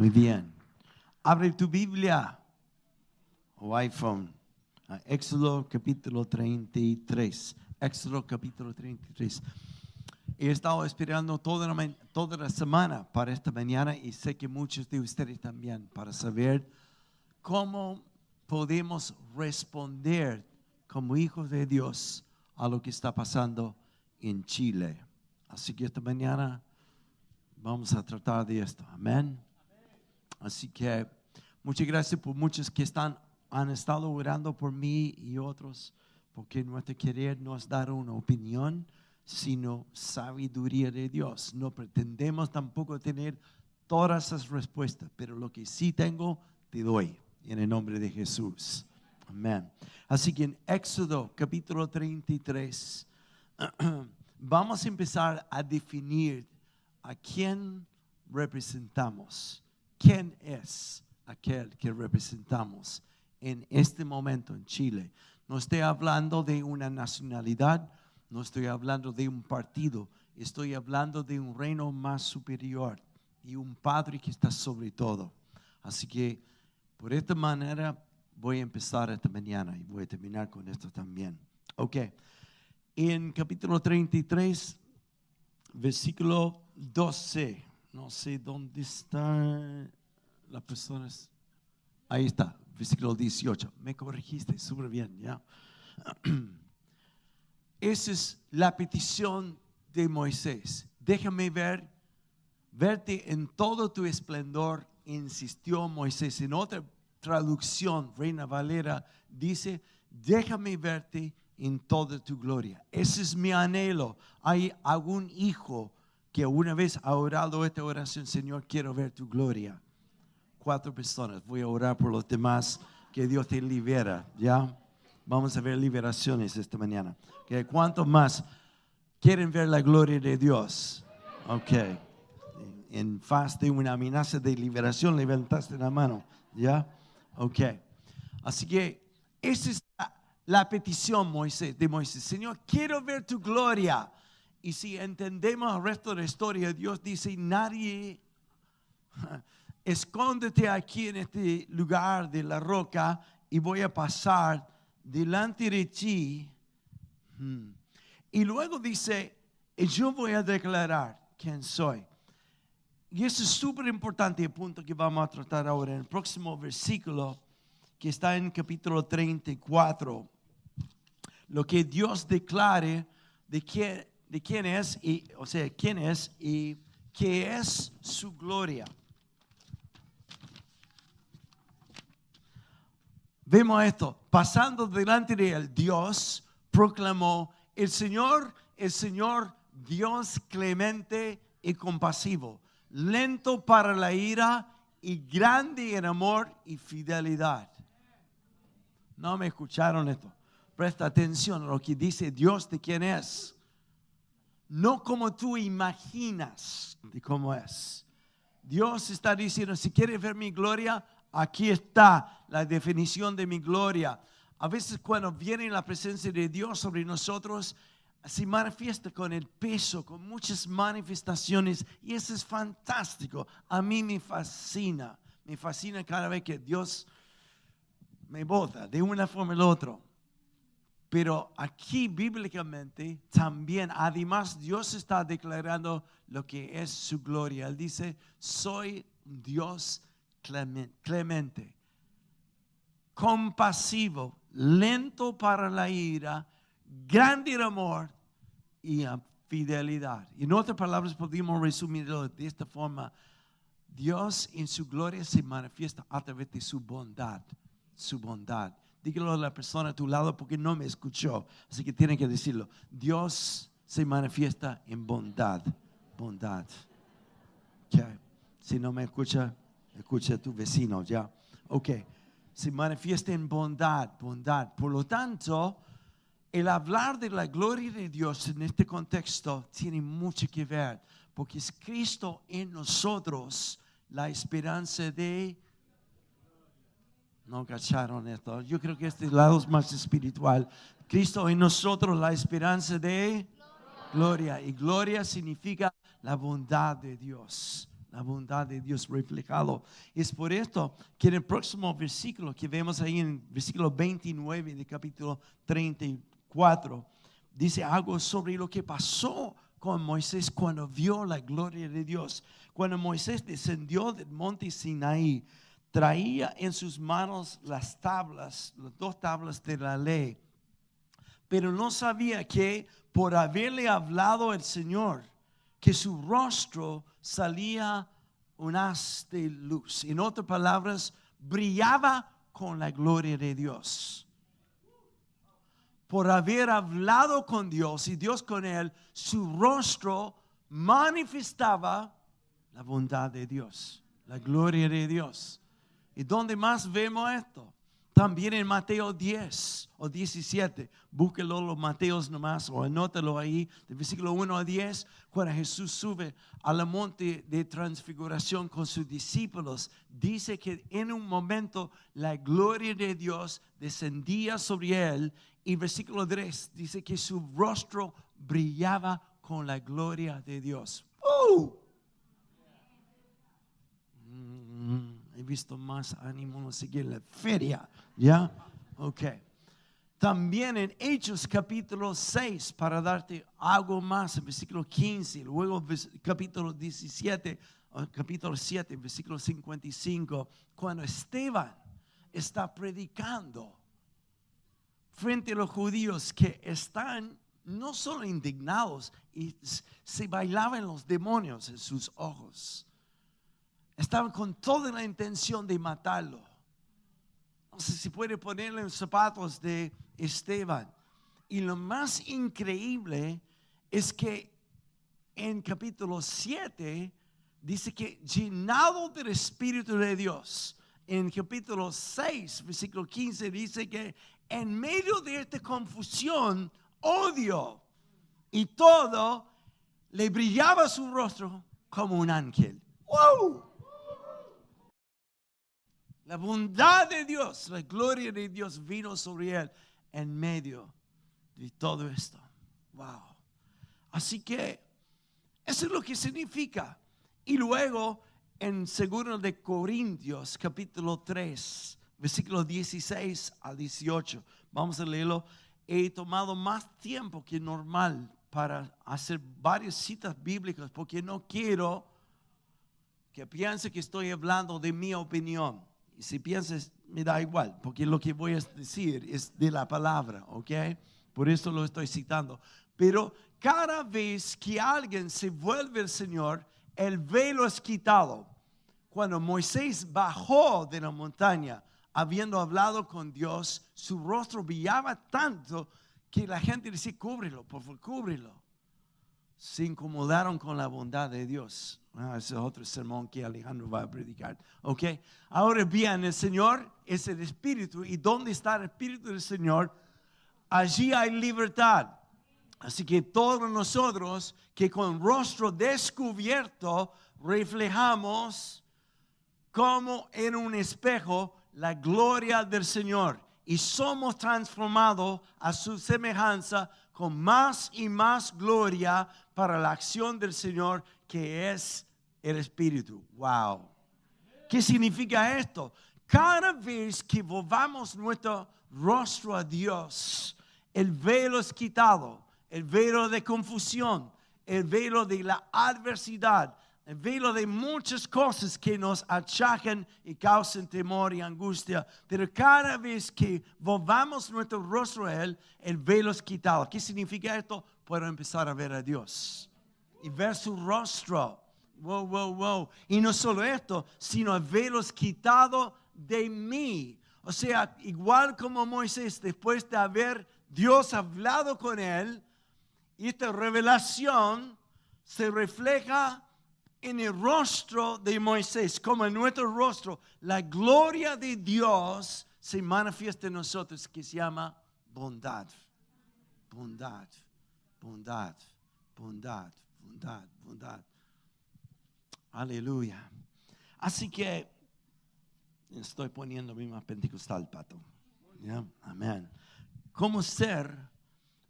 Muy bien. Abre tu Biblia o iPhone. Éxodo capítulo 33. Éxodo capítulo 33. He estado esperando toda la, toda la semana para esta mañana y sé que muchos de ustedes también para saber cómo podemos responder como hijos de Dios a lo que está pasando en Chile. Así que esta mañana vamos a tratar de esto. Amén. Así que muchas gracias por muchos que están, han estado orando por mí y otros, porque nuestro querer no es dar una opinión, sino sabiduría de Dios. No pretendemos tampoco tener todas esas respuestas, pero lo que sí tengo, te doy en el nombre de Jesús. Amén. Así que en Éxodo capítulo 33, vamos a empezar a definir a quién representamos. ¿Quién es aquel que representamos en este momento en Chile? No estoy hablando de una nacionalidad, no estoy hablando de un partido, estoy hablando de un reino más superior y un Padre que está sobre todo. Así que por esta manera voy a empezar esta mañana y voy a terminar con esto también. Ok. En capítulo 33, versículo 12. No sé dónde están las personas. Ahí está, versículo 18. Me corregiste súper bien, ¿ya? Esa es la petición de Moisés. Déjame ver, verte en todo tu esplendor, insistió Moisés. En otra traducción, Reina Valera dice, déjame verte en toda tu gloria. Ese es mi anhelo. Hay algún hijo que una vez ha orado esta oración, Señor, quiero ver tu gloria. Cuatro personas. Voy a orar por los demás. Que Dios te libera, ¿ya? Vamos a ver liberaciones esta mañana. ¿Okay? ¿Cuántos más quieren ver la gloria de Dios? Ok. En faz de una amenaza de liberación, levantaste la mano, ¿ya? Ok. Así que esa es la, petición de Moisés. Señor, quiero ver tu gloria. Y si entendemos el resto de la historia, Dios dice, nadie, escóndete aquí en este lugar de la roca y voy a pasar delante de ti. Hmm. Y luego dice, yo voy a declarar quién soy. Y eso es súper importante, el punto que vamos a tratar ahora en el próximo versículo, que está en capítulo 34. Lo que Dios declare de quién, de quién es, y, o sea, quién es y qué es su gloria. Vemos esto, pasando delante de él, Dios proclamó, el Señor, el Señor, Dios clemente y compasivo, lento para la ira y grande en amor y fidelidad. No me escucharon esto. Presta atención a lo que dice Dios de quién es. No como tú imaginas de cómo es. Dios está diciendo, si quieres ver mi gloria, aquí está la definición de mi gloria. A veces cuando viene la presencia de Dios sobre nosotros, se manifiesta con el peso, con muchas manifestaciones y eso es fantástico. A mí me fascina, me fascina cada vez que Dios me bota de una forma la otra. Pero aquí bíblicamente también, además Dios está declarando lo que es su gloria. Él dice, soy Dios clemente, compasivo, lento para la ira, grande amor y fidelidad. En otras palabras, podemos resumirlo de esta forma. Dios en su gloria se manifiesta a través de su bondad, su bondad. Dígalo a la persona a tu lado porque no me escuchó, así que tiene que decirlo. Dios se manifiesta en bondad, bondad. Si no me escucha, escucha a tu vecino, ya. Ok. Se manifiesta en bondad, bondad. Por lo tanto, el hablar de la gloria de Dios en este contexto tiene mucho que ver, porque es Cristo en nosotros la esperanza de... No cacharon esto. Yo creo que este lado es más espiritual. Cristo en nosotros la esperanza de gloria. Y gloria significa la bondad de Dios. la bondad de Dios reflejado. Es por esto que en el próximo versículo que vemos ahí en versículo 29 de capítulo 34, dice algo sobre lo que pasó con Moisés cuando vio la gloria de Dios. Cuando Moisés descendió del monte Sinaí, traía en sus manos las tablas, las dos tablas de la ley, pero no sabía que por haberle hablado el Señor, que su rostro salía un haz de luz. En otras palabras, brillaba con la gloria de Dios. Por haber hablado con Dios y Dios con él, su rostro manifestaba la bondad de Dios, la gloria de Dios. ¿Y dónde más vemos esto? También en Mateo 10 o 17, búsquelo los Mateos nomás o anótalo ahí, del versículo 1 a 10, cuando Jesús sube al monte de transfiguración con sus discípulos, dice que en un momento la gloria de Dios descendía sobre él y versículo 3 dice que su rostro brillaba con la gloria de Dios. ¡Uh! He visto más ánimo no seguir la feria. ¿Ya? Ok. También en Hechos capítulo 6, para darte algo más, versículo 15, luego capítulo 17, capítulo 7, versículo 55, cuando Esteban está predicando frente a los judíos que están no solo indignados, y se bailaban los demonios en sus ojos Estaban con toda la intención de matarlo. No sé si puede ponerle los zapatos de Esteban. Y lo más increíble es que en capítulo 7 dice que llenado del Espíritu de Dios. En capítulo 6, versículo 15 dice que en medio de esta confusión, odio y todo, le brillaba su rostro como un ángel. ¡Wow! La bondad de Dios, la gloria de Dios vino sobre él en medio de todo esto. Wow. Así que eso es lo que significa. Y luego en 2 de Corintios capítulo 3, versículo 16 a 18, vamos a leerlo. He tomado más tiempo que normal para hacer varias citas bíblicas porque no quiero que piense que estoy hablando de mi opinión. Si piensas, me da igual, porque lo que voy a decir es de la palabra, ¿ok? Por eso lo estoy citando. Pero cada vez que alguien se vuelve al Señor, el velo es quitado. Cuando Moisés bajó de la montaña, habiendo hablado con Dios, su rostro brillaba tanto que la gente decía, cúbrelo, por favor, cúbrelo. Se incomodaron con la bondad de Dios. Ah, ese es otro sermón que Alejandro va a predicar. Ok. Ahora bien, el Señor es el Espíritu. ¿Y dónde está el Espíritu del Señor? Allí hay libertad. Así que todos nosotros que con rostro descubierto reflejamos como en un espejo la gloria del Señor y somos transformados a su semejanza con más y más gloria para la acción del Señor que es el Espíritu. Wow. ¿Qué significa esto? Cada vez que volvamos nuestro rostro a Dios, el velo es quitado, el velo de confusión, el velo de la adversidad, el velo de muchas cosas que nos achacan y causan temor y angustia. Pero cada vez que volvamos nuestro rostro a Él, el velo es quitado. ¿Qué significa esto? Puedo empezar a ver a Dios y ver su rostro. Wow, wow, wow. Y no solo esto, sino haberlos quitado de mí. O sea, igual como Moisés, después de haber Dios hablado con él, esta revelación se refleja en el rostro de Moisés, como en nuestro rostro. La gloria de Dios se manifiesta en nosotros, que se llama bondad. Bondad, bondad, bondad bondad, bondad. Aleluya. Así que estoy poniendo mi más pentecostal, pato. Amén. ¿Cómo ser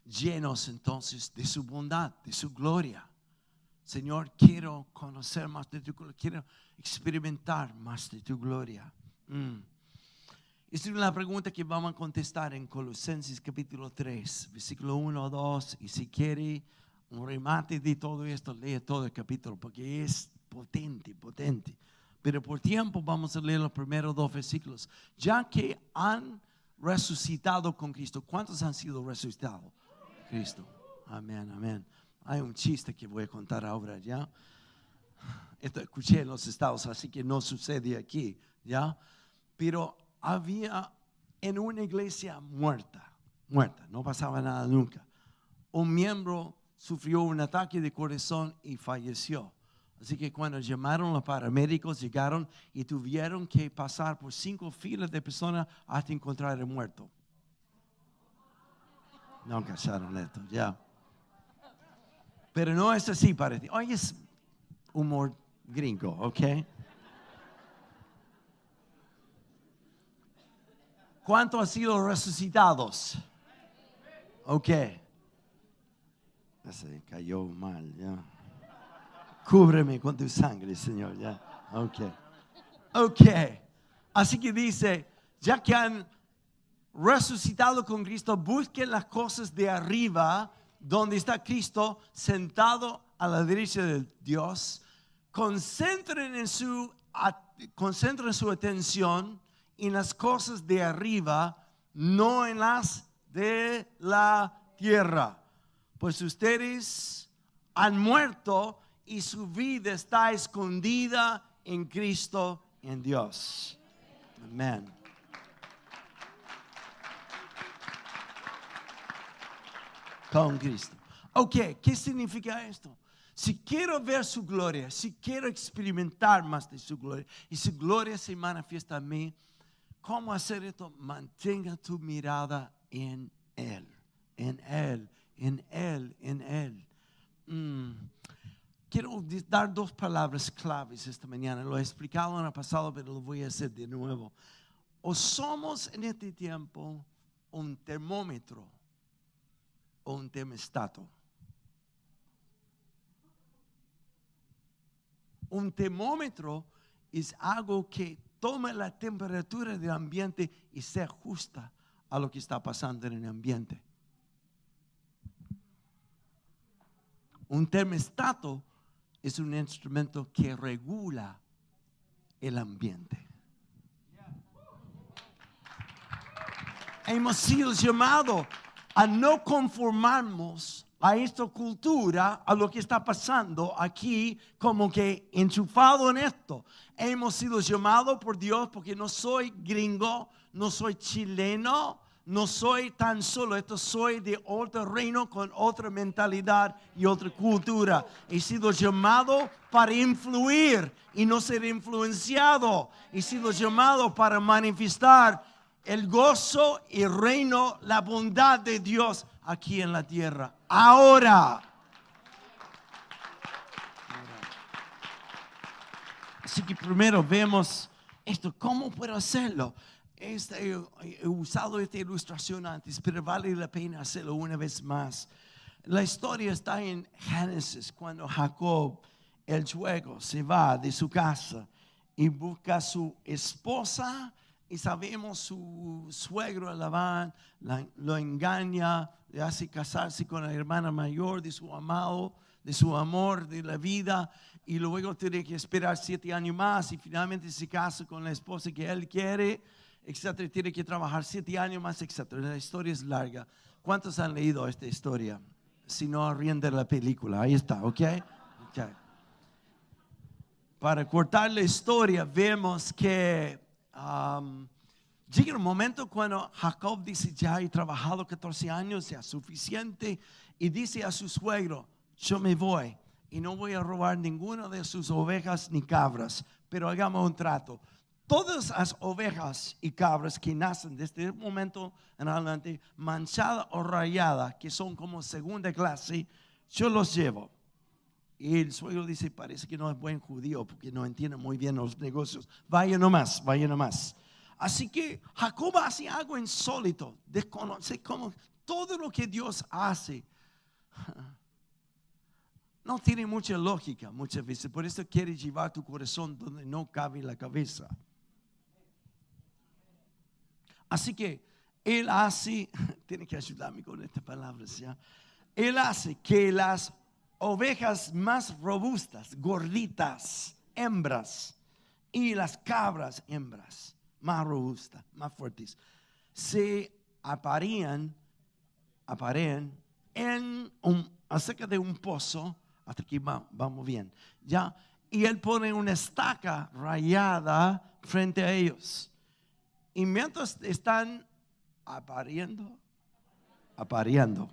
llenos entonces de su bondad, de su gloria? Señor, quiero conocer más de tu gloria, quiero experimentar más de tu gloria. Mm. Esta es una pregunta que vamos a contestar en Colosenses capítulo 3, versículo 1 2. Y si quiere un remate de todo esto, lee todo el capítulo porque es potente, potente. Pero por tiempo vamos a leer los primeros dos versículos. Ya que han resucitado con Cristo, ¿cuántos han sido resucitados? Cristo. Amén, amén. Hay un chiste que voy a contar ahora, ¿ya? Esto escuché en los estados, así que no sucede aquí, ¿ya? Pero había en una iglesia muerta, muerta, no pasaba nada nunca. Un miembro sufrió un ataque de corazón y falleció. Así que cuando llamaron los paramédicos, llegaron y tuvieron que pasar por cinco filas de personas hasta encontrar el muerto. No cacharon esto, ya. Pero no es así para ti. Hoy es humor gringo, ¿ok? ¿Cuántos han sido resucitados? Ok. Se cayó mal, ya. Cúbreme con tu sangre, Señor, ya. Ok. Ok. Así que dice, ya que han resucitado con Cristo, busquen las cosas de arriba, donde está Cristo sentado a la derecha de Dios. Concentren en su, concentren su atención en las cosas de arriba, no en las de la tierra. Pues ustedes han muerto y su vida está escondida en Cristo, en Dios. Amén. Con Cristo. Ok, ¿qué significa esto? Si quiero ver su gloria, si quiero experimentar más de su gloria y su gloria se manifiesta en mí, ¿Cómo hacer esto? Mantenga tu mirada en Él, en Él, en Él, en Él. Mm. Quiero dar dos palabras claves esta mañana. Lo he explicado en el pasado, pero lo voy a hacer de nuevo. O somos en este tiempo un termómetro o un termostato. Un termómetro es algo que toma la temperatura del ambiente y se ajusta a lo que está pasando en el ambiente. Un termostato es un instrumento que regula el ambiente. Hemos sido llamados a no conformarnos a esta cultura, a lo que está pasando aquí, como que enchufado en esto. Hemos sido llamados por Dios porque no soy gringo, no soy chileno, no soy tan solo, esto soy de otro reino con otra mentalidad y otra cultura. He sido llamado para influir y no ser influenciado. He sido llamado para manifestar el gozo y reino, la bondad de Dios aquí en la tierra. Ahora. Así que primero vemos esto, ¿cómo puedo hacerlo? Este, he usado esta ilustración antes, pero vale la pena hacerlo una vez más. La historia está en Génesis, cuando Jacob, el suegro, se va de su casa y busca a su esposa y sabemos su suegro Labán lo engaña, le hace casarse con la hermana mayor de su amado, de su amor, de la vida, y luego tiene que esperar siete años más y finalmente se casa con la esposa que él quiere, etcétera. Tiene que trabajar siete años más, etcétera. La historia es larga. ¿Cuántos han leído esta historia? Si no, ríen de la película. Ahí está, ¿ok? okay. Para cortar la historia, vemos que llega un momento cuando Jacob dice, ya he trabajado 14 años, ya suficiente, y dice a su suegro, yo me voy y no voy a robar ninguna de sus ovejas ni cabras, pero hagamos un trato. Todas las ovejas y cabras que nacen desde el momento en adelante, manchada o rayada, que son como segunda clase, yo los llevo. Y el suegro dice, parece que no es buen judío porque no entiende muy bien los negocios. Vaya nomás, vaya nomás. Así que Jacob hace algo insólito, desconoce como todo lo que Dios hace. no tiene mucha lógica muchas veces. Por eso quiere llevar tu corazón donde no cabe la cabeza. Así que Él hace, tiene que ayudarme con estas palabras, ¿ya? Él hace que las ovejas más robustas, gorditas, hembras, y las cabras hembras, más robustas, más fuertes, se aparean, aparean en acerca de un pozo, hasta aquí vamos bien, ya, y él pone una estaca rayada frente a ellos. Y mientras están apareando, apareando,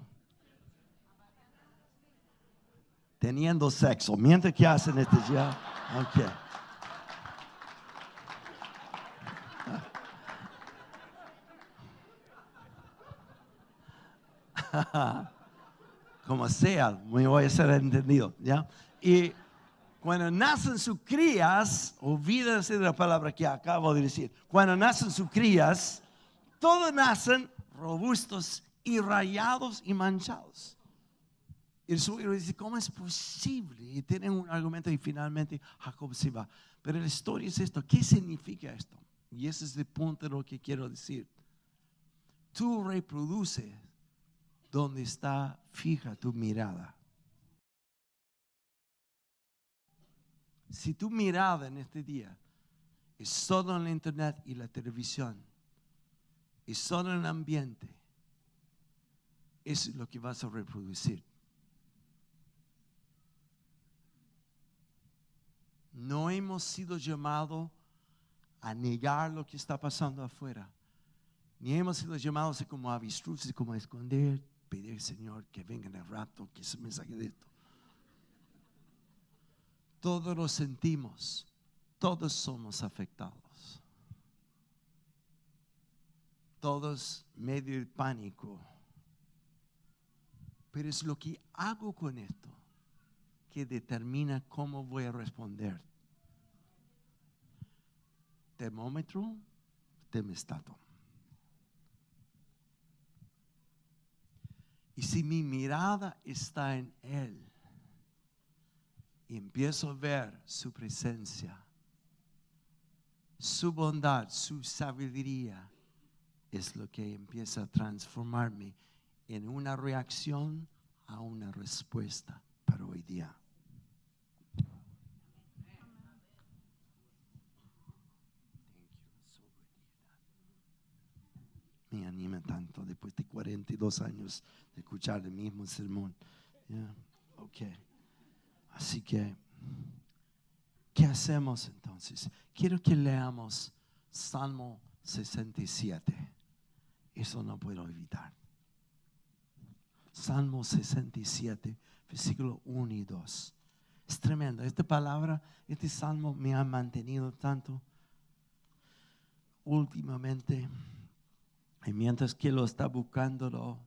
teniendo sexo, mientras que hacen este ya, ok. Como sea, me voy a ser entendido, ¿ya? Y cuando nacen sus crías, olvídense de la palabra que acabo de decir, cuando nacen sus crías, todos nacen robustos y rayados y manchados. Y el suegro dice, ¿cómo es posible? Y tienen un argumento y finalmente Jacob se va. Pero la historia es esto. ¿Qué significa esto? Y ese es el punto de lo que quiero decir. Tú reproduces donde está fija tu mirada. Si tu mirada en este día es solo en la internet y la televisión, y solo en el ambiente, es lo que vas a reproducir. No hemos sido llamados a negar lo que está pasando afuera. Ni hemos sido llamados como avestruces, como a esconder, pedir al Señor que venga en el rato, que se mensaje de esto. Todos lo sentimos, todos somos afectados. Todos medio del pánico. Pero es lo que hago con esto que determina cómo voy a responder. Termómetro, termostato. Y si mi mirada está en Él, y empiezo a ver su presencia, su bondad, su sabiduría, es lo que empieza a transformarme en una reacción a una respuesta para hoy día. Me anima tanto después de 42 años de escuchar el mismo sermón. Okay. Así que, ¿qué hacemos entonces? Quiero que leamos Salmo 67. Eso no puedo evitar. Salmo 67, versículo 1 y 2. Es tremendo. Esta palabra, este salmo me ha mantenido tanto últimamente. Y mientras que lo está buscando,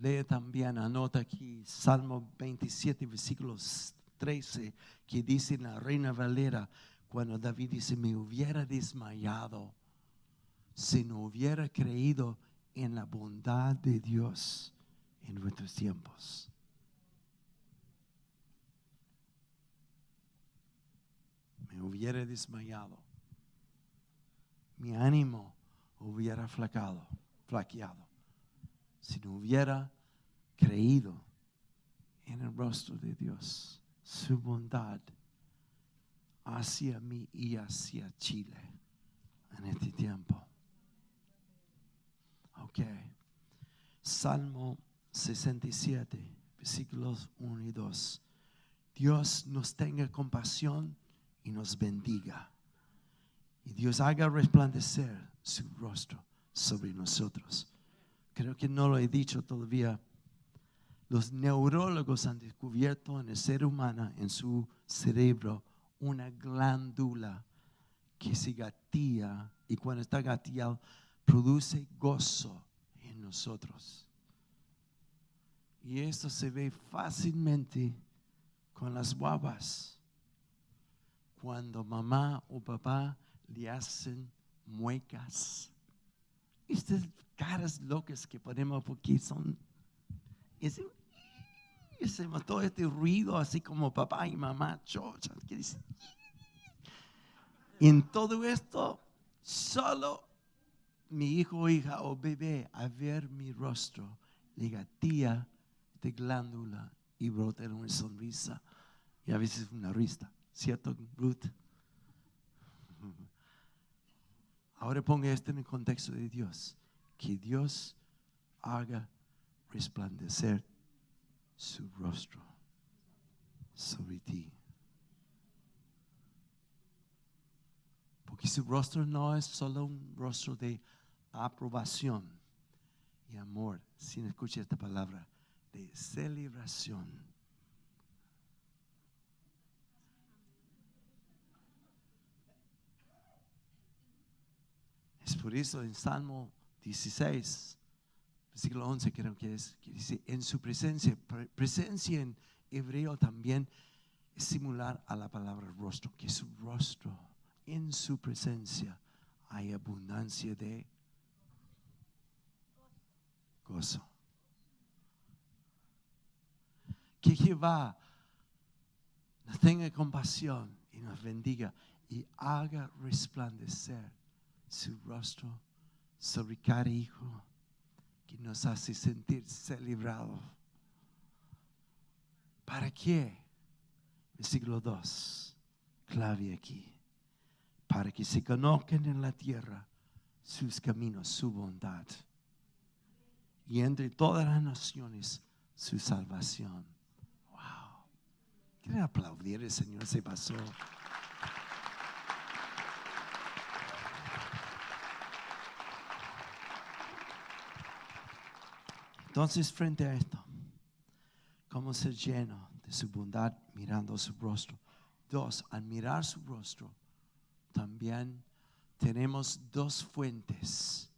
lee también, anota aquí, Salmo 27, versículos 13, que dice la Reina Valera, cuando David dice, me hubiera desmayado si no hubiera creído en la bondad de Dios en nuestros tiempos. Me hubiera desmayado. Mi ánimo hubiera flacado, flaqueado. Si no hubiera creído en el rostro de Dios su bondad hacia mí y hacia Chile en este tiempo. Ok. Salmo 67, versículos 1 y 2. Dios nos tenga compasión y nos bendiga. Y Dios haga resplandecer su rostro sobre nosotros. Creo que no lo he dicho todavía los neurólogos han descubierto en el ser humano, en su cerebro, una glándula que se gatilla y cuando está gatillado produce gozo en nosotros. Y esto se ve fácilmente con las guavas. Cuando mamá o papá le hacen muecas. Estas caras locas que ponemos porque son... Es hacemos todo este ruido así como papá y mamá, chocha, ¿qué dice? En todo esto, solo mi hijo o hija o bebé a ver mi rostro, diga, tía, de glándula y brota una sonrisa y a veces una risa, ¿cierto, Ruth? Ahora ponga esto en el contexto de Dios, que Dios haga resplandecer su rostro sobre ti. Porque su rostro no es solo un rostro de aprobación y amor, sin escuchar esta palabra, de celebración. Es por eso en Salmo 16, versículo 11 creo que es, que dice, en su presencia, presencia en hebreo también es similar a la palabra rostro, que su rostro, en su presencia hay abundancia de gozo. Que Jehová nos tenga compasión y nos bendiga y haga resplandecer su rostro sobre cada hijo que nos hace sentir celebrado. ¿Para qué? Versículo 2, clave aquí. Para que se conozcan en la tierra sus caminos, su bondad. Y entre todas las naciones su salvación. Wow. Quieren aplaudir, el Señor se pasó. Entonces, frente a esto, ¿cómo ser lleno de su bondad mirando su rostro? Dos, al mirar su rostro, también tenemos dos fuentes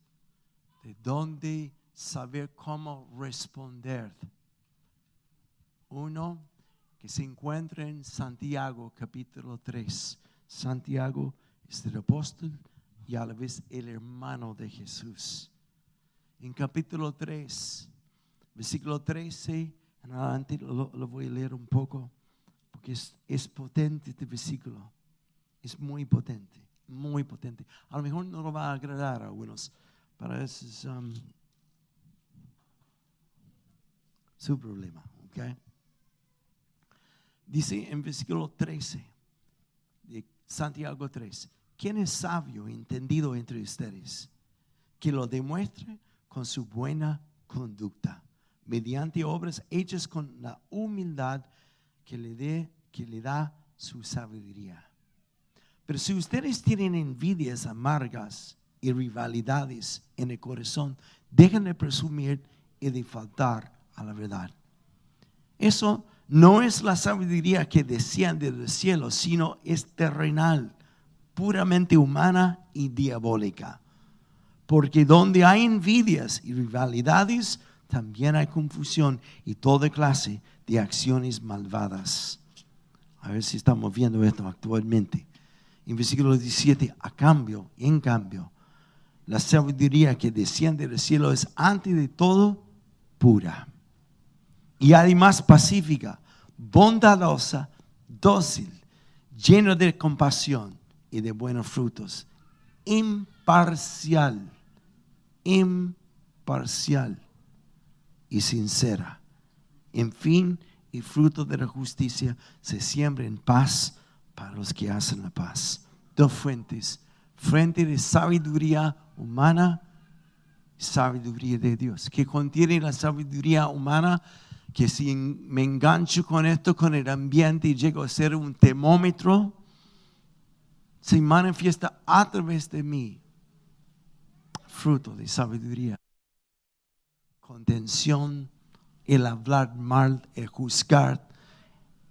de donde saber cómo responder. Uno, que se encuentra en Santiago capítulo 3. Santiago es el apóstol y a la vez el hermano de Jesús. En capítulo 3 versículo 13 en adelante lo, voy a leer un poco porque es, potente este versículo. Es muy potente, muy potente. A lo mejor no lo va a agradar a algunos, pero ese es um, su problema. Okay? Dice en versículo 13 de Santiago 3, ¿quién es sabio entendido entre ustedes? Que lo demuestre con su buena conducta mediante obras hechas con la humildad que le, dé, que le da su sabiduría. Pero si ustedes tienen envidias amargas y rivalidades en el corazón, dejen de presumir y de faltar a la verdad. Eso no es la sabiduría que desciende del cielo, sino es terrenal, puramente humana y diabólica. Porque donde hay envidias y rivalidades, también hay confusión y toda clase de acciones malvadas. A ver si estamos viendo esto actualmente. En versículo 17, a cambio, en cambio, la sabiduría que desciende del cielo es antes de todo pura y además pacífica, bondadosa, dócil, llena de compasión y de buenos frutos, imparcial, imparcial y sincera. En fin y fruto de la justicia se siembra en paz para los que hacen la paz. Dos fuentes, fuente de sabiduría humana sabiduría de Dios, que contiene la sabiduría humana, que si me engancho con esto, con el ambiente y llego a ser un termómetro, se manifiesta a través de mí, fruto de sabiduría contención, el hablar mal, el juzgar,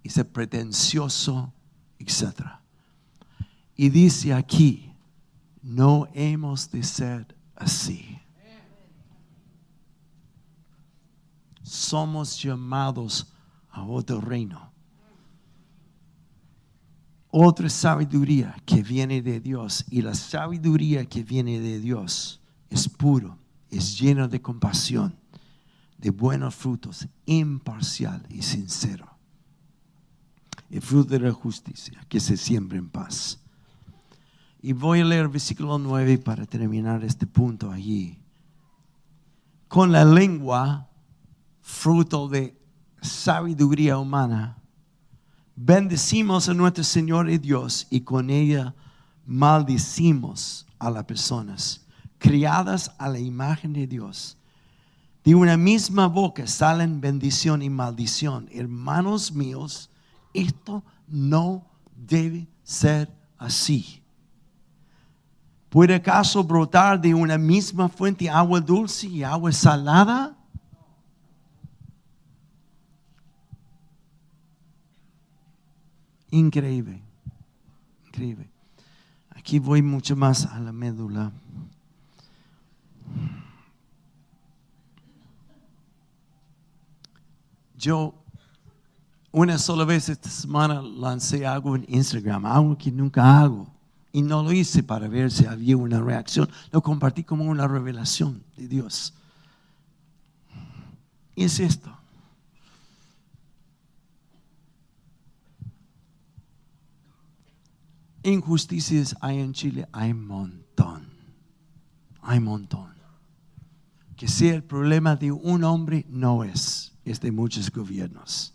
y ser pretencioso, etc. Y dice aquí, no hemos de ser así. Somos llamados a otro reino. Otra sabiduría que viene de Dios. Y la sabiduría que viene de Dios es puro, es lleno de compasión de buenos frutos, imparcial y sincero. El fruto de la justicia que se siembra en paz. Y voy a leer versículo 9 para terminar este punto allí. Con la lengua, fruto de sabiduría humana, bendecimos a nuestro Señor y Dios y con ella maldicimos a las personas criadas a la imagen de Dios. De una misma boca salen bendición y maldición. Hermanos míos, esto no debe ser así. ¿Puede acaso brotar de una misma fuente agua dulce y agua salada? Increíble, increíble. Aquí voy mucho más a la médula. Yo una sola vez esta semana lancé algo en Instagram, algo que nunca hago. Y no lo hice para ver si había una reacción. Lo compartí como una revelación de Dios. Y es esto. Injusticias hay en Chile, hay un montón. Hay un montón. Que sea el problema de un hombre, no es. Es de muchos gobiernos.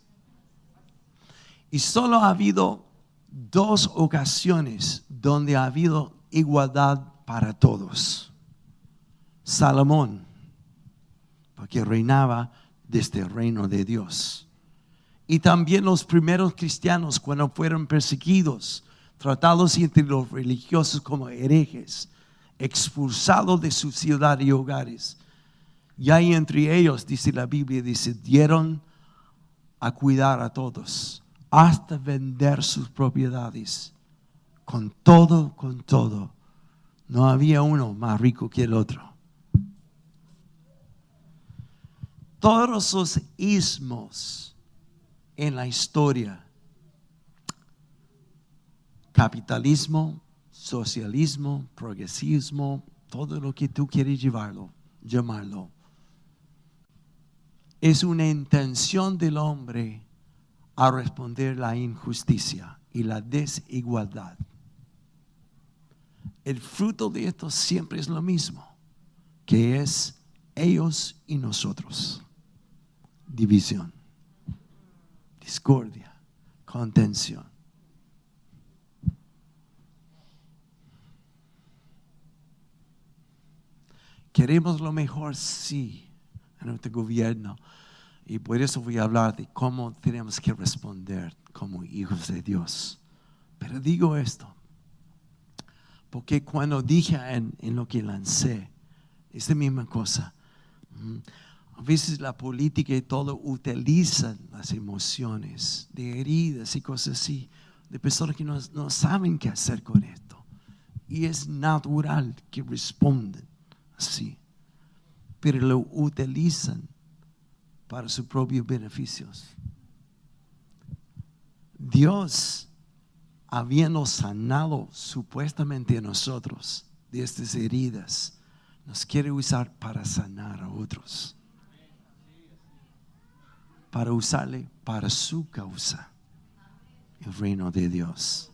Y solo ha habido dos ocasiones donde ha habido igualdad para todos. Salomón, porque reinaba desde el reino de Dios. Y también los primeros cristianos cuando fueron perseguidos tratados entre los religiosos como herejes, expulsados de su ciudad y hogares. Y ahí entre ellos, dice la Biblia, dice, dieron a cuidar a todos, hasta vender sus propiedades. Con todo, con todo. No había uno más rico que el otro. Todos los ismos en la historia capitalismo, socialismo, progresismo, todo lo que tú quieres llevarlo, llamarlo. Es una intención del hombre a responder la injusticia y la desigualdad. El fruto de esto siempre es lo mismo, que es ellos y nosotros. División, discordia, contención. Queremos lo mejor, sí, en nuestro gobierno. Y por eso voy a hablar de cómo tenemos que responder como hijos de Dios. Pero digo esto, porque cuando dije en, lo que lancé, es la misma cosa. Mm, a veces la política y todo utilizan las emociones de heridas y cosas así, de personas que no, no saben qué hacer con esto. Y es natural que respondan sí, pero lo utilizan para sus propios beneficios. Dios, habiendo sanado supuestamente a nosotros de estas heridas, nos quiere usar para sanar a otros. Para usarle para su causa, el reino de Dios.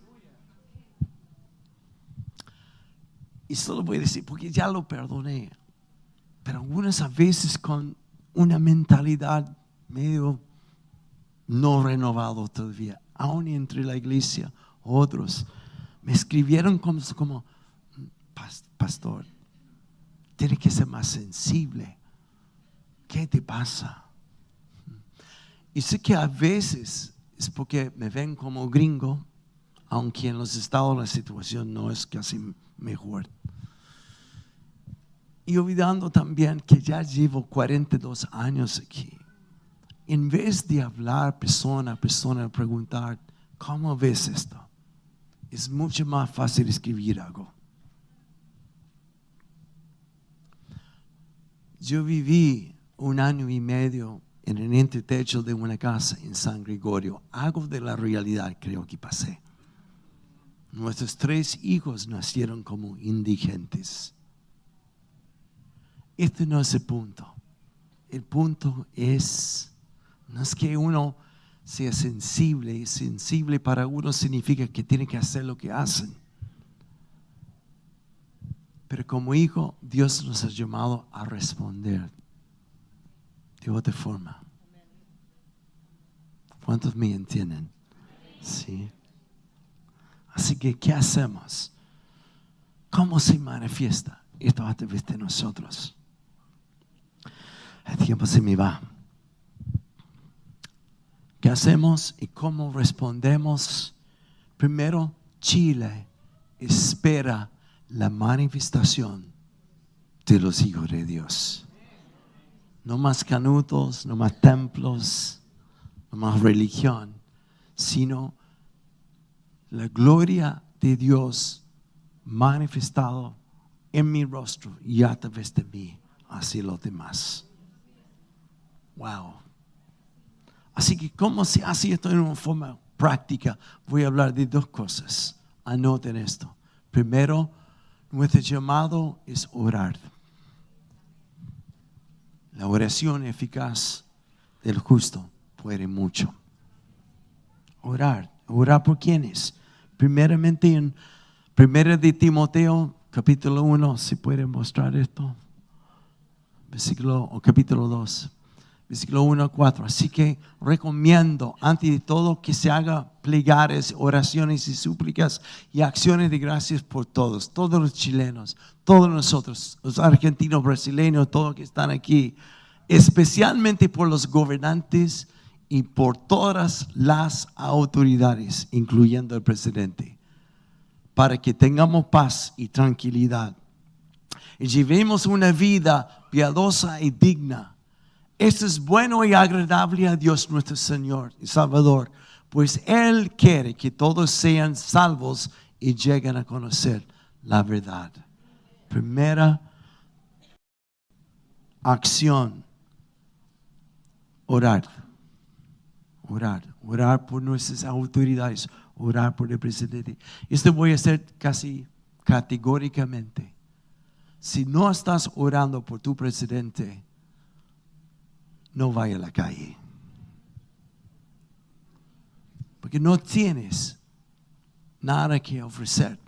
Y solo voy a decir, porque ya lo perdoné. Pero algunas veces con una mentalidad medio no renovado todavía, aún entre la iglesia, otros me escribieron como, como pastor, tiene que ser más sensible. ¿Qué te pasa? Y sé que a veces es porque me ven como gringo, aunque en los estados la situación no es casi mejor. Y olvidando también que ya llevo 42 años aquí. En vez de hablar persona a persona, preguntar, ¿cómo ves esto? Es mucho más fácil escribir algo. Yo viví un año y medio en el entretecho de una casa en San Gregorio. Algo de la realidad creo que pasé. Nuestros tres hijos nacieron como indigentes. Este no es el punto. el punto es, no es que uno sea sensible, y sensible para uno significa que tiene que hacer lo que hacen. Pero como hijo, Dios nos ha llamado a responder de otra forma. ¿Cuántos me entienden? Sí. Así que, ¿qué hacemos? ¿Cómo se manifiesta esto a través de nosotros? El tiempo se me va. ¿Qué hacemos y cómo respondemos? Primero, Chile espera la manifestación de los hijos de Dios. No más canutos, no más templos, no más religión, sino la gloria de Dios manifestado en mi rostro y a través de mí hacia los demás. Wow. Así que, ¿cómo se hace esto en una forma práctica? Voy a hablar de dos cosas. Anoten esto. Primero, nuestro llamado es orar. La oración eficaz del justo puede mucho. Orar. ¿Orar por quiénes? Primeramente en Primera de Timoteo, capítulo 1, si pueden mostrar esto. Versículo, o capítulo 2 versículo 1 a 4. Así que recomiendo, antes de todo, que se haga plegares, oraciones y súplicas y acciones de gracias por todos, todos los chilenos, todos nosotros, los argentinos, brasileños, todos que están aquí, especialmente por los gobernantes y por todas las autoridades, incluyendo el presidente, para que tengamos paz y tranquilidad y llevemos una vida piadosa y digna esto es bueno y agradable a Dios nuestro Señor y Salvador, pues Él quiere que todos sean salvos y lleguen a conocer la verdad. Primera acción, orar. Orar, orar por nuestras autoridades, orar por el presidente. Esto voy a hacer casi categóricamente. Si no estás orando por tu presidente, no vaya a la calle. Porque no tienes nada que ofrecer.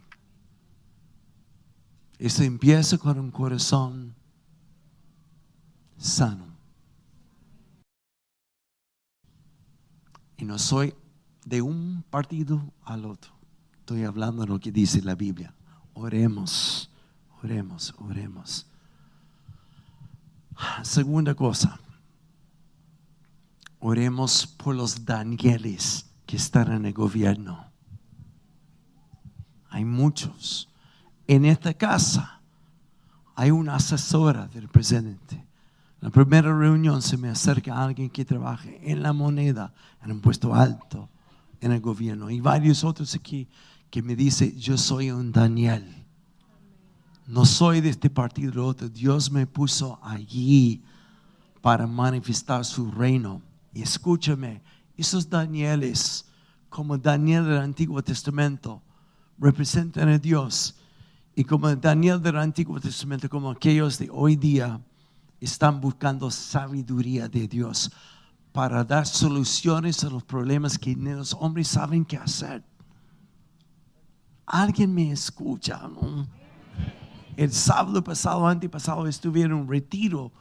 Esto empieza con un corazón sano. Y no soy de un partido al otro. Estoy hablando de lo que dice la Biblia. Oremos, oremos, oremos. Segunda cosa. Oremos por los Danieles que están en el gobierno. Hay muchos. En esta casa hay una asesora del presidente. En la primera reunión se me acerca alguien que trabaja en la moneda, en un puesto alto en el gobierno. Y varios otros aquí que me dicen, yo soy un Daniel. No soy de este partido o otro. Dios me puso allí para manifestar su reino. Y escúchame, esos Danieles, como Daniel del Antiguo Testamento, representan a Dios. Y como Daniel del Antiguo Testamento, como aquellos de hoy día, están buscando sabiduría de Dios para dar soluciones a los problemas que los hombres saben qué hacer. Alguien me escucha. El sábado pasado, antepasado, estuve en un retiro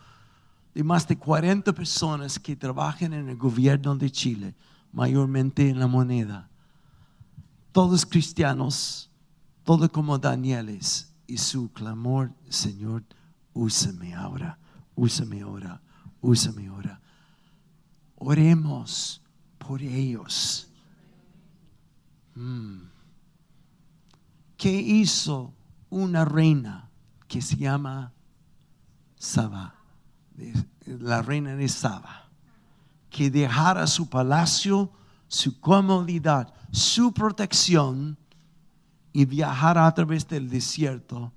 de más de 40 personas que trabajan en el gobierno de Chile, mayormente en la moneda. Todos cristianos, todos como Danieles. Y su clamor, Señor, úsame ahora, úsame ahora, úsame ahora. Oremos por ellos. Mm. ¿Qué hizo una reina que se llama Saba? La reina de Saba, que dejara su palacio, su comodidad, su protección y viajara a través del desierto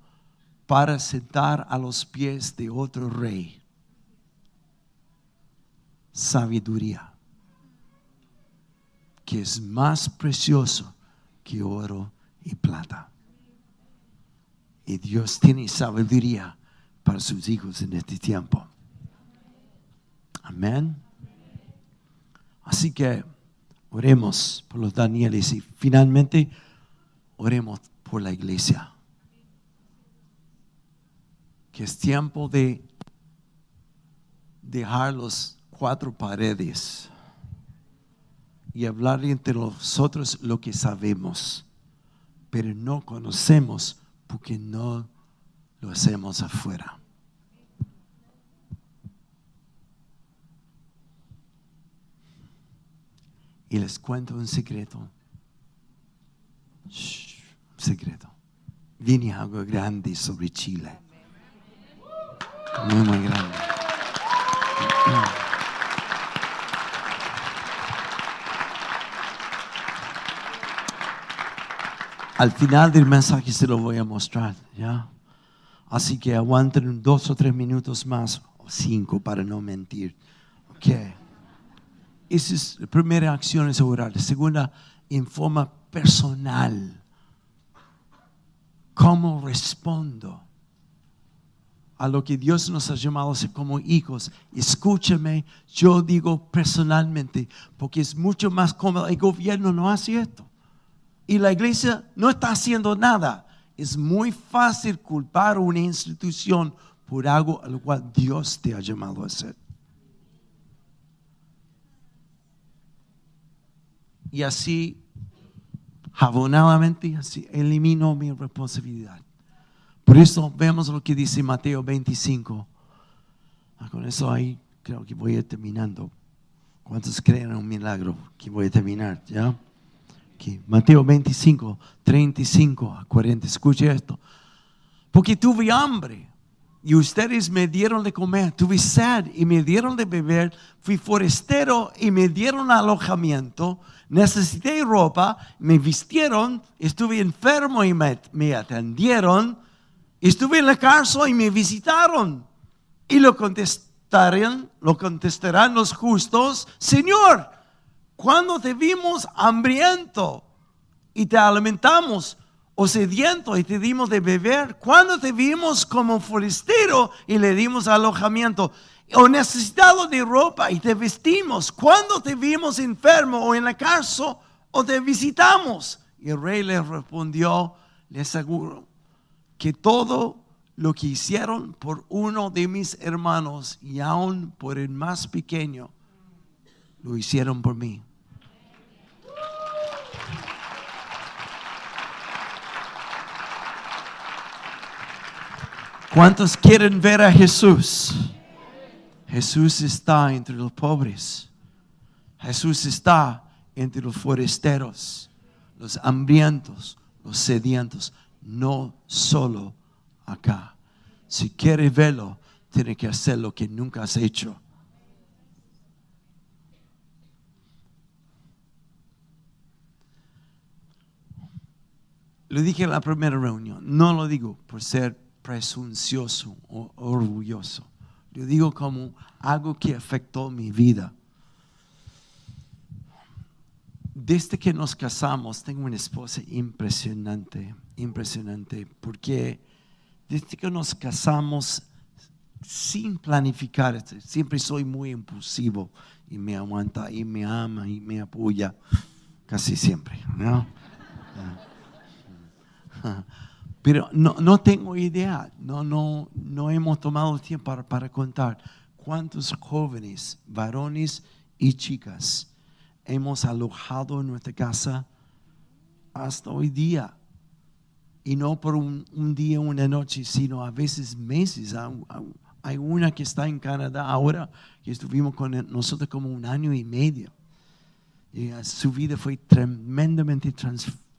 para sentar a los pies de otro rey. Sabiduría, que es más precioso que oro y plata. Y Dios tiene sabiduría para sus hijos en este tiempo. Amén. Así que oremos por los Danieles y finalmente oremos por la iglesia. Que es tiempo de dejar los cuatro paredes y hablar entre nosotros lo que sabemos, pero no conocemos porque no lo hacemos afuera. Y les cuento un secreto. un secreto. Viene algo grande sobre Chile. Muy, muy grande. Al final del mensaje se lo voy a mostrar, ¿ya? Así que aguanten dos o tres minutos más, o cinco para no mentir. Ok. Esa es la primera acción, es orar. La segunda, en forma personal. ¿Cómo respondo a lo que Dios nos ha llamado como hijos? Escúchame, yo digo personalmente, porque es mucho más cómodo. El gobierno no hace esto y la iglesia no está haciendo nada. Es muy fácil culpar a una institución por algo a lo cual Dios te ha llamado a hacer. Y así, jabonadamente, así elimino mi responsabilidad. Por eso vemos lo que dice Mateo 25. Ah, con eso ahí creo que voy a terminando. ¿Cuántos creen en un milagro? Que voy a terminar, ¿ya? Mateo 25, 35 a 40. Escuche esto. Porque tuve hambre y ustedes me dieron de comer. Tuve sed y me dieron de beber. Fui forastero y me dieron alojamiento. Necesité ropa, me vistieron. Estuve enfermo y me, me atendieron. Estuve en la cárcel y me visitaron. Y lo contestarán, lo contestarán los justos, Señor cuando te vimos hambriento y te alimentamos, o sediento y te dimos de beber, cuando te vimos como forastero y le dimos alojamiento, o necesitado de ropa y te vestimos, cuando te vimos enfermo o en la cárcel o te visitamos. Y el rey le respondió, le aseguro que todo lo que hicieron por uno de mis hermanos y aún por el más pequeño, lo hicieron por mí. ¿Cuántos quieren ver a Jesús? Jesús está entre los pobres. Jesús está entre los forasteros, los hambrientos, los sedientos, no solo acá. Si quieres verlo, tiene que hacer lo que nunca has hecho. Lo dije en la primera reunión, no lo digo por ser presuncioso o orgulloso. Yo digo como algo que afectó mi vida. Desde que nos casamos, tengo una esposa impresionante, impresionante, porque desde que nos casamos, sin planificar, siempre soy muy impulsivo y me aguanta y me ama y me apoya, casi siempre, ¿no? Pero no, tengo idea, no, no, no hemos tomado tiempo para, contar cuántos jóvenes, varones y chicas hemos alojado en nuestra casa hasta hoy día. Y no por un, un día, una noche, sino a veces meses. Hay una que está en Canadá ahora, que estuvimos con nosotros como un año y medio. Y su vida fue tremendamente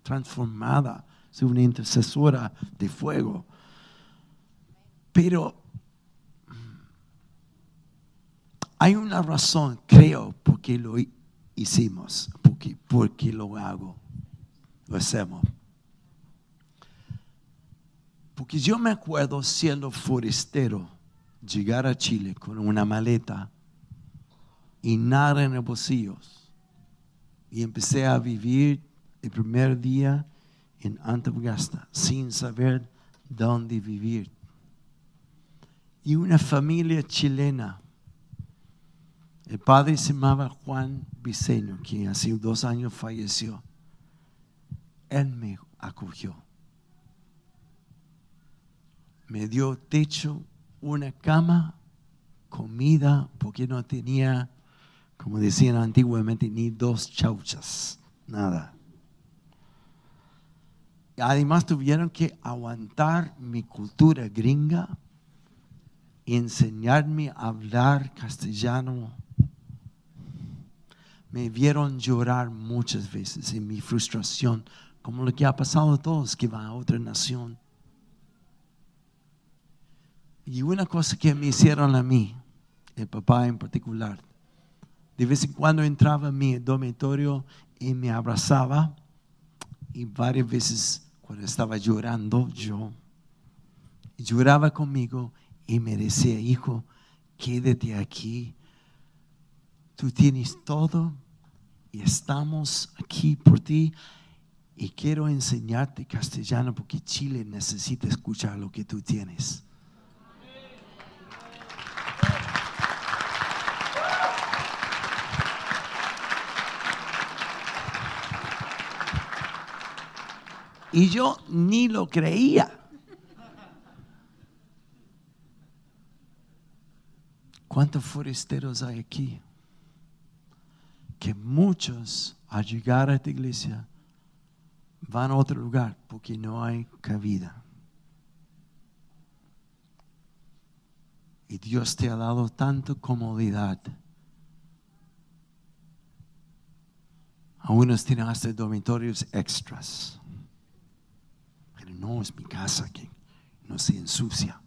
transformada soy una intercesora de fuego. Pero hay una razón, creo, por qué lo hicimos, porque, porque lo hago, lo hacemos. Porque yo me acuerdo siendo forastero, llegar a Chile con una maleta y nada en los bolsillos. Y empecé a vivir el primer día en Antofagasta sin saber dónde vivir. Y una familia chilena El padre se llamaba Juan Viceño, que hace dos años falleció. Él me acogió. Me dio techo, una cama, comida, porque no tenía, como decían antiguamente, ni dos chauchas, nada. Además tuvieron que aguantar mi cultura gringa, enseñarme a hablar castellano. Me vieron llorar muchas veces en mi frustración, como lo que ha pasado a todos que van a otra nación. Y una cosa que me hicieron a mí, el papá en particular, de vez en cuando entraba a mi dormitorio y me abrazaba y varias veces cuando estaba llorando yo, lloraba conmigo y me decía, hijo, quédate aquí, tú tienes todo y estamos aquí por ti y quiero enseñarte castellano porque Chile necesita escuchar lo que tú tienes. Y yo ni lo creía. ¿Cuántos forasteros hay aquí? Que muchos al llegar a esta iglesia van a otro lugar porque no hay cabida. Y Dios te ha dado tanta comodidad. Algunos tienen hasta dormitorios extras no es mi casa que no se ensucia.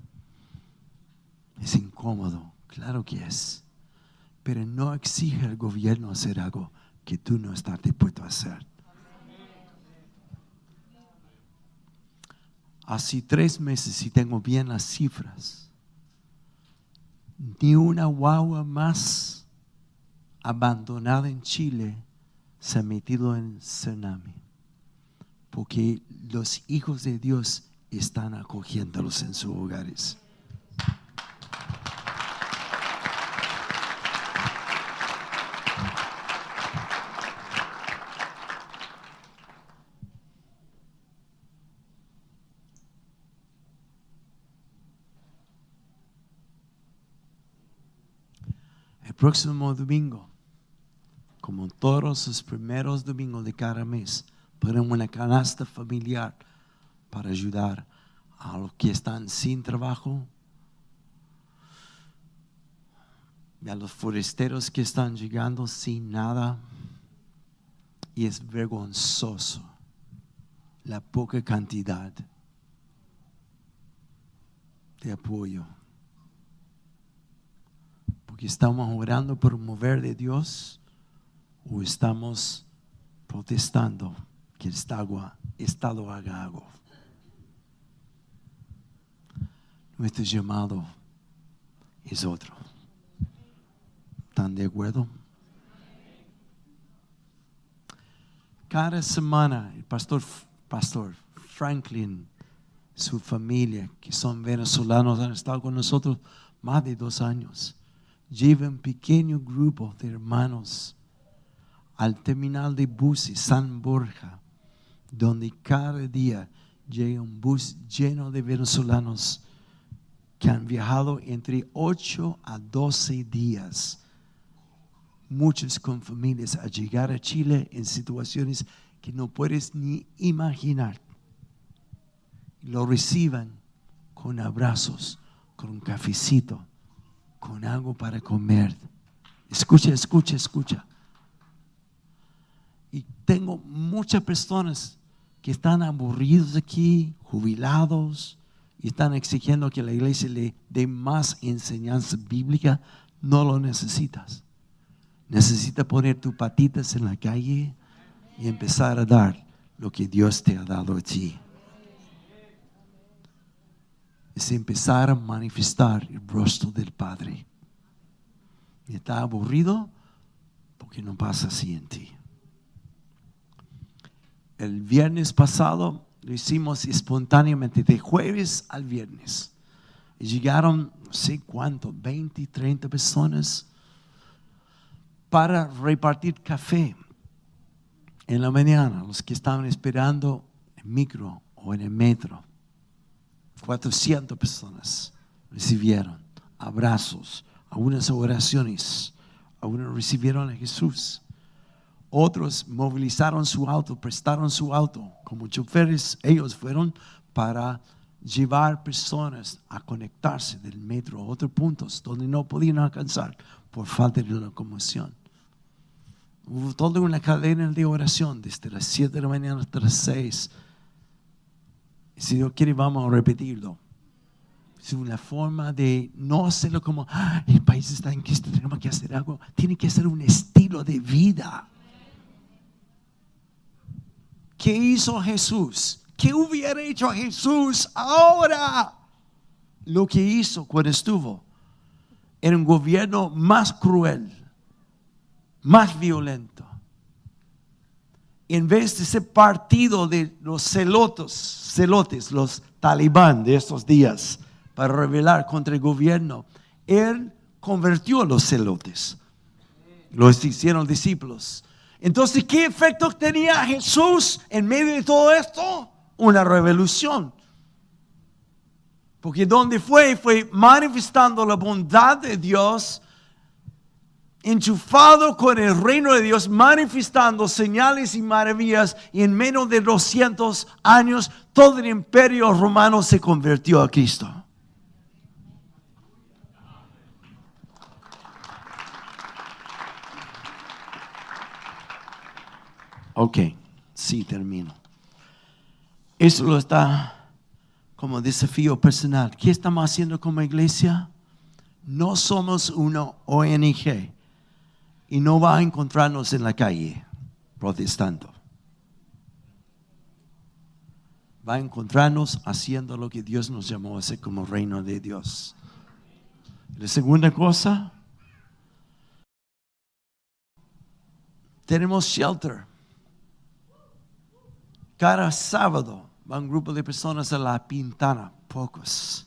Es incómodo, claro que es, pero no exige al gobierno hacer algo que tú no estás dispuesto a hacer. Hace tres meses, si tengo bien las cifras, ni una guagua más abandonada en Chile se ha metido en tsunami porque los hijos de Dios están acogiéndolos en sus hogares. El próximo domingo, como todos los primeros domingos de cada mes, ponemos una canasta familiar para ayudar a los que están sin trabajo y a los foresteros que están llegando sin nada. Y es vergonzoso la poca cantidad de apoyo. Porque estamos orando por mover de Dios o estamos protestando que el estado, estado haga algo. Nuestro llamado es otro. ¿Están de acuerdo? Cada semana el pastor, pastor Franklin, su familia, que son venezolanos, han estado con nosotros más de dos años. Lleva un pequeño grupo de hermanos al terminal de buses San Borja donde cada día llega un bus lleno de venezolanos que han viajado entre 8 a 12 días, muchos con familias, a llegar a Chile en situaciones que no puedes ni imaginar. Lo reciban con abrazos, con un cafecito, con algo para comer. Escucha, escucha, escucha. Y tengo muchas personas que están aburridos aquí, jubilados, y están exigiendo que la iglesia le dé más enseñanza bíblica, no lo necesitas. Necesitas poner tus patitas en la calle y empezar a dar lo que Dios te ha dado a ti. Es empezar a manifestar el rostro del Padre. Y está aburrido porque no pasa así en ti. El viernes pasado lo hicimos espontáneamente, de jueves al viernes. Llegaron, no sé cuánto, 20, 30 personas. para repartir café en la mañana, los que estaban esperando en micro o en el metro. 400 personas recibieron abrazos, algunas oraciones, algunos recibieron a Jesús. Otros movilizaron su auto, prestaron su auto. Como choferes, ellos fueron para llevar personas a conectarse del metro a otros puntos donde no podían alcanzar por falta de locomoción. Hubo toda una cadena de oración desde las 7 de la mañana hasta las 6. Si Dios quiere, vamos a repetirlo. Es una forma de no hacerlo como "Ah, el país está en crisis, tenemos que hacer algo. Tiene que ser un estilo de vida. ¿Qué hizo Jesús? ¿Qué hubiera hecho Jesús ahora? Lo que hizo cuando estuvo en un gobierno más cruel, más violento. En vez de ser partido de los celotos, celotes, los talibán de estos días, para rebelar contra el gobierno, él convirtió a los celotes. Los hicieron discípulos. Entonces, ¿qué efecto tenía Jesús en medio de todo esto? Una revolución. Porque donde fue, fue manifestando la bondad de Dios, enchufado con el reino de Dios, manifestando señales y maravillas, y en menos de 200 años todo el imperio romano se convirtió a Cristo. Ok, sí, termino. Eso lo está como desafío personal. ¿Qué estamos haciendo como iglesia? No somos una ONG y no va a encontrarnos en la calle protestando. Va a encontrarnos haciendo lo que Dios nos llamó a hacer como reino de Dios. La segunda cosa, tenemos shelter. Cada sábado va un grupo de personas a la pintana, pocos.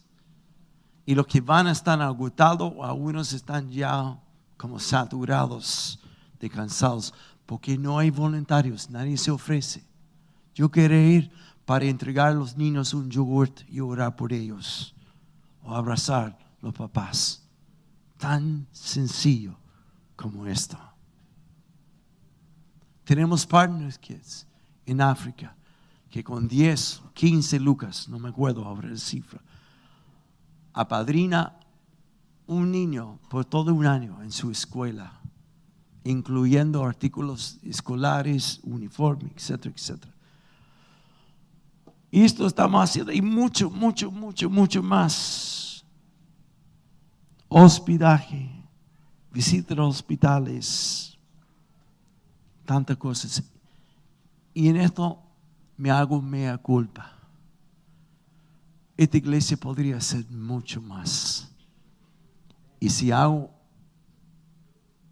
Y los que van están agotados, algunos están ya como saturados de cansados, porque no hay voluntarios, nadie se ofrece. Yo quiero ir para entregar a los niños un yogurt y orar por ellos, o abrazar a los papás. Tan sencillo como esto. Tenemos partners kids en África que con 10, 15 lucas, no me acuerdo ahora la cifra, apadrina un niño por todo un año en su escuela, incluyendo artículos escolares, uniforme, etcétera, etcétera. Y esto estamos haciendo y mucho, mucho, mucho, mucho más. Hospedaje, visitas a hospitales, tantas cosas. Y en esto me hago mea culpa. Esta iglesia podría ser mucho más. Y si hago,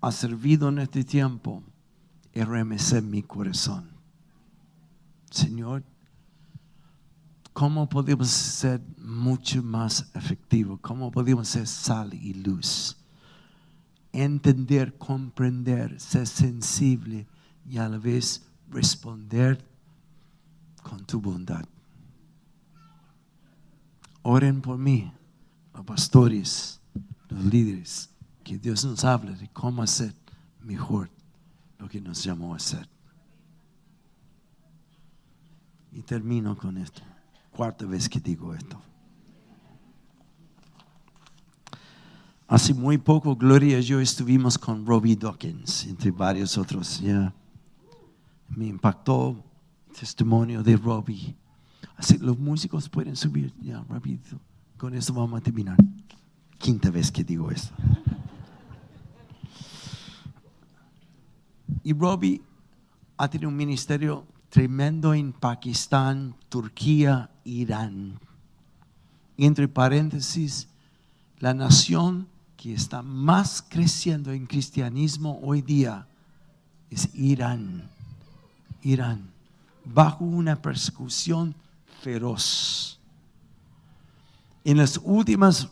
ha servido en este tiempo, es remecer mi corazón. Señor, ¿cómo podemos ser mucho más efectivos? ¿Cómo podemos ser sal y luz? Entender, comprender, ser sensible y a la vez responder con tu bondad. Oren por mí, los pastores, los líderes, que Dios nos hable de cómo hacer mejor lo que nos llamó a hacer. Y termino con esto. Cuarta vez que digo esto. Hace muy poco, Gloria y yo estuvimos con Robbie Dawkins, entre varios otros. ya Me impactó el testimonio de Robbie. Así los músicos pueden subir ya rápido. Con eso vamos a terminar. Quinta vez que digo esto. Y Robbie ha tenido un ministerio tremendo en Pakistán, Turquía, Irán. Entre paréntesis, la nación que está más creciendo en cristianismo hoy día es Irán. Irán, bajo una persecución feroz. En las últimas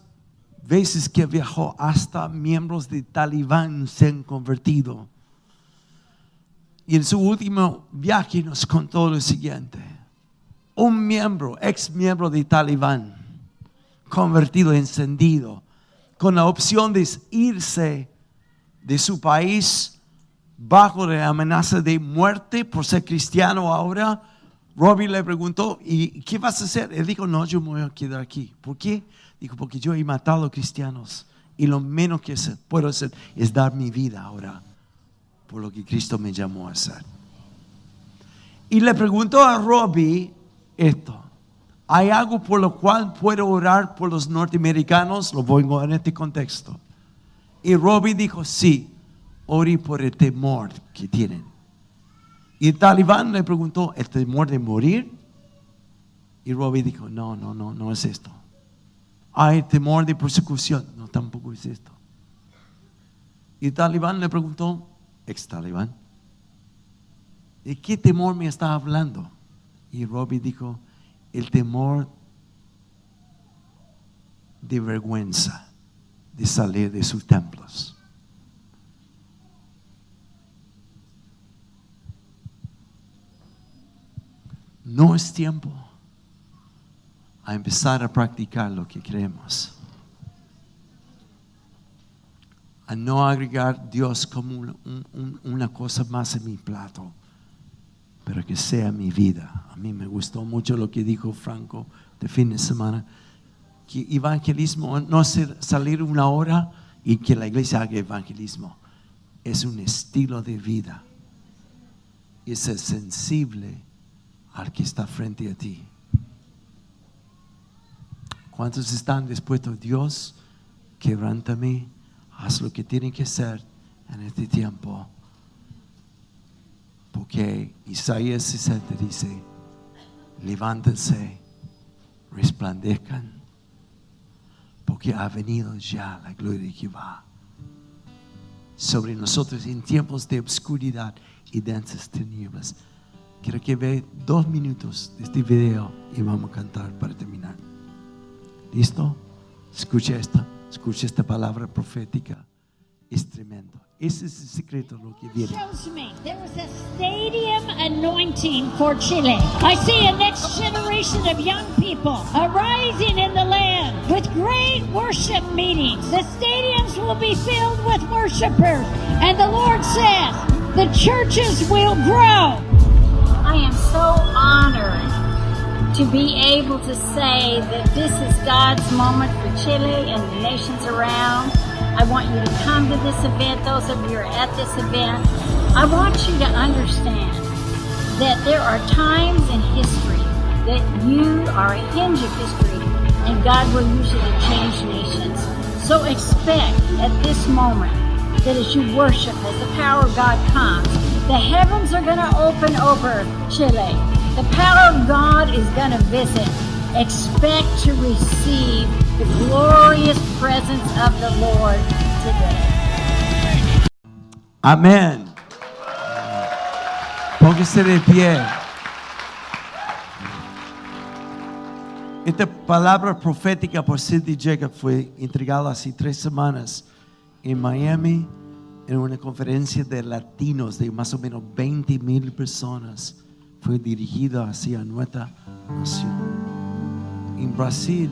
veces que viajó, hasta miembros de Talibán se han convertido Y en su último viaje nos contó lo siguiente. Un miembro, ex miembro de Talibán, convertido, encendido, con la opción de irse de su país bajo la amenaza de muerte por ser cristiano ahora, Robbie le preguntó, ¿y qué vas a hacer? Él dijo, no, yo me voy a quedar aquí. ¿Por qué? Dijo, porque yo he matado cristianos y lo menos que puedo hacer es dar mi vida ahora por lo que Cristo me llamó a hacer. Y le preguntó a Robbie esto. ¿Hay algo por lo cual puedo orar por los norteamericanos? Lo pongo en este contexto. Y Robbie dijo, sí, ore por el temor que tienen. Y el talibán le preguntó, ¿el temor de morir? Y Robbie dijo, no, no, no, no es esto. Hay temor de persecución. No, tampoco es esto. Y el talibán le preguntó, ex talibán, ¿de qué temor me está hablando? Y Robbie dijo, el temor de vergüenza de salir de sus templos. No es tiempo a empezar a practicar lo que creemos. A no agregar Dios como una cosa más en mi plato, pero que sea mi vida. A mí me gustó mucho lo que dijo Franco de fin de semana, que evangelismo no es salir una hora y que la iglesia haga evangelismo, es un estilo de vida. Y ser sensible al que está frente a ti. ¿Cuántos están dispuestos? Dios, quebrántame, haz lo que tiene que hacer en este tiempo. Porque Isaías 60 dice, levántense, resplandezcan, porque ha venido ya la gloria de Jehová sobre nosotros en tiempos de obscuridad y densas tinieblas. Quiero que vea dos minutos de este video y vamos a cantar para terminar. ¿Listo? Escucha esta, escucha esta palabra profética. Es tremendo. Ese es el secreto lo que viene. shows me there is a stadium anointing for Chile. I see a next generation of young people arising in the land with great worship meetings. The stadiums will be filled with worshipers. And the Lord says the churches will grow. I am so honored to be able to say that this is God's moment for Chile and the nations around. I want you to come to this event, those of you who are at this event. I want you to understand that there are times in history that you are a hinge of history and God will use you to change nations. So expect at this moment that as you worship, as the power of God comes, the heavens are going to open over Chile. The power of God is going to visit. Expect to receive the glorious presence of the Lord today. Amén. Póngase de pie. Esta palabra profética por Cindy Jacob fue entregada hace tres semanas en Miami en una conferencia de latinos de más o menos 20 mil personas. Fue dirigida hacia nuestra nación. En Brasil,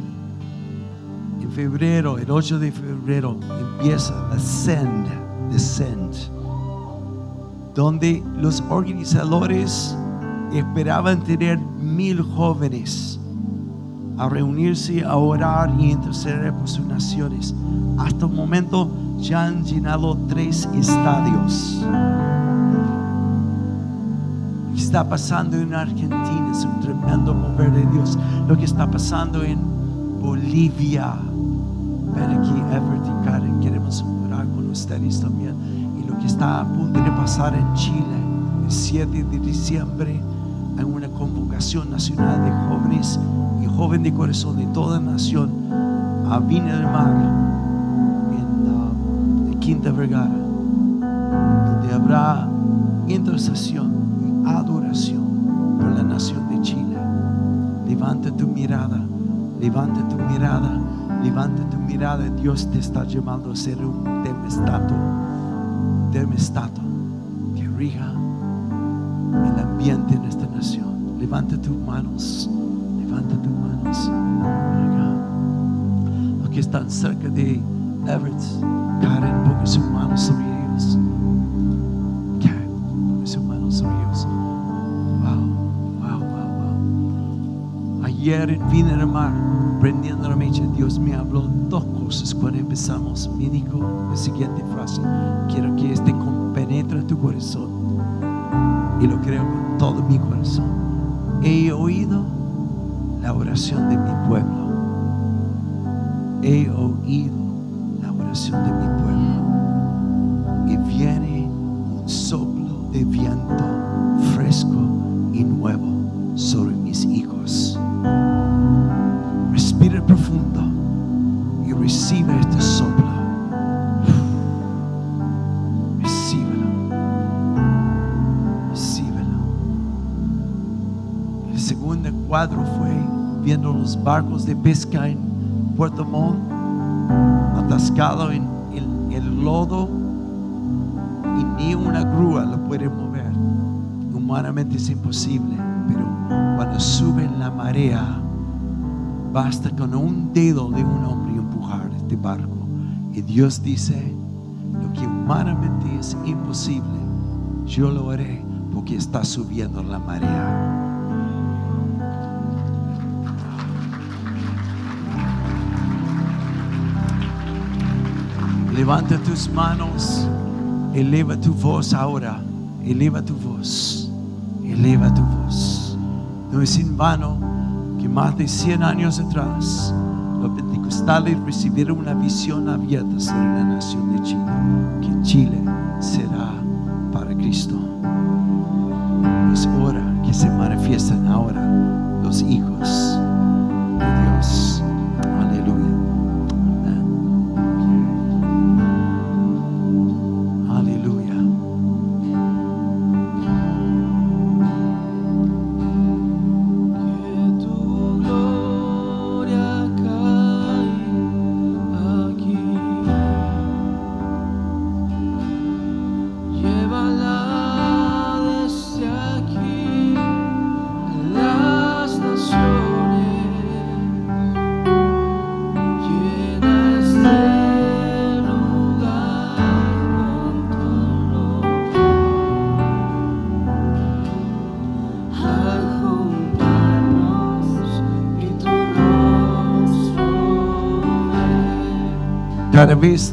en febrero, el 8 de febrero, empieza Ascend, Descend, donde los organizadores esperaban tener mil jóvenes a reunirse, a orar y interceder por sus naciones. Hasta el momento ya han llenado tres estadios. Lo que está pasando en Argentina es un tremendo mover de Dios. Lo que está pasando en Bolivia. Ven aquí, Everett y Karen, queremos orar con ustedes también. Y lo que está a punto de pasar en Chile, el 7 de diciembre, en una convocación nacional de jóvenes y jóvenes de corazón de toda nación a Vina del Mar, Quinta Vergara, donde habrá intercesión y adoración por la nación de Chile. Levanta tu mirada, levanta tu mirada, levanta tu mirada. Dios te está llamando a ser un termostato, termostato que rija el ambiente en esta nación. Levanta tus manos, levanta tus manos. Los que están cerca de Everett, Karen, ponga sus manos sobre ellos. Karen, ponga sus manos sobre ellos. Wow, wow, wow, wow. Ayer en Vina del Mar, prendiendo la mecha, Dios me habló dos cosas cuando empezamos. Me dijo la siguiente frase: Quiero que este penetre tu corazón. Y lo creo con todo mi corazón. He oído la oración de mi pueblo. He oído de mi pueblo. Y viene un soplo de viento fresco y nuevo sobre mis hijos. Respira profundo y recibe este soplo. Recíbelo. Recíbelo. El segundo cuadro fue viendo los barcos de pesca en Puerto Montt atascado en el, lodo y ni una grúa lo puede mover. Humanamente es imposible, pero cuando sube la marea, basta con un dedo de un hombre empujar este barco. Y Dios dice, lo que humanamente es imposible, yo lo haré porque está subiendo la marea. Levanta tus manos, eleva tu voz ahora, eleva tu voz, eleva tu voz. No es en vano que más de 100 años atrás los pentecostales recibieron una visión abierta sobre la nación de Chile, que Chile será para Cristo. Es hora que se manifiesten ahora los hijos de Dios. Cada vez,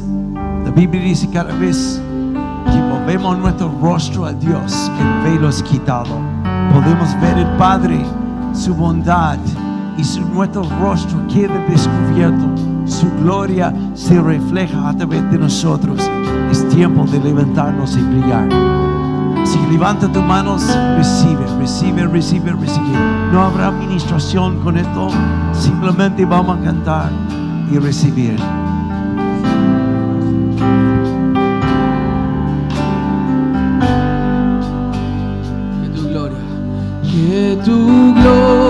la Biblia dice cada vez que movemos nuestro rostro a Dios, el velo es quitado. Podemos ver el Padre, su bondad y su nuestro rostro queda descubierto. Su gloria se refleja a través de nosotros. Es tiempo de levantarnos y brillar. Si levanta tus manos, recibe, recibe, recibe, recibe. No habrá administración con esto. Simplemente vamos a cantar y recibir. tu gloria.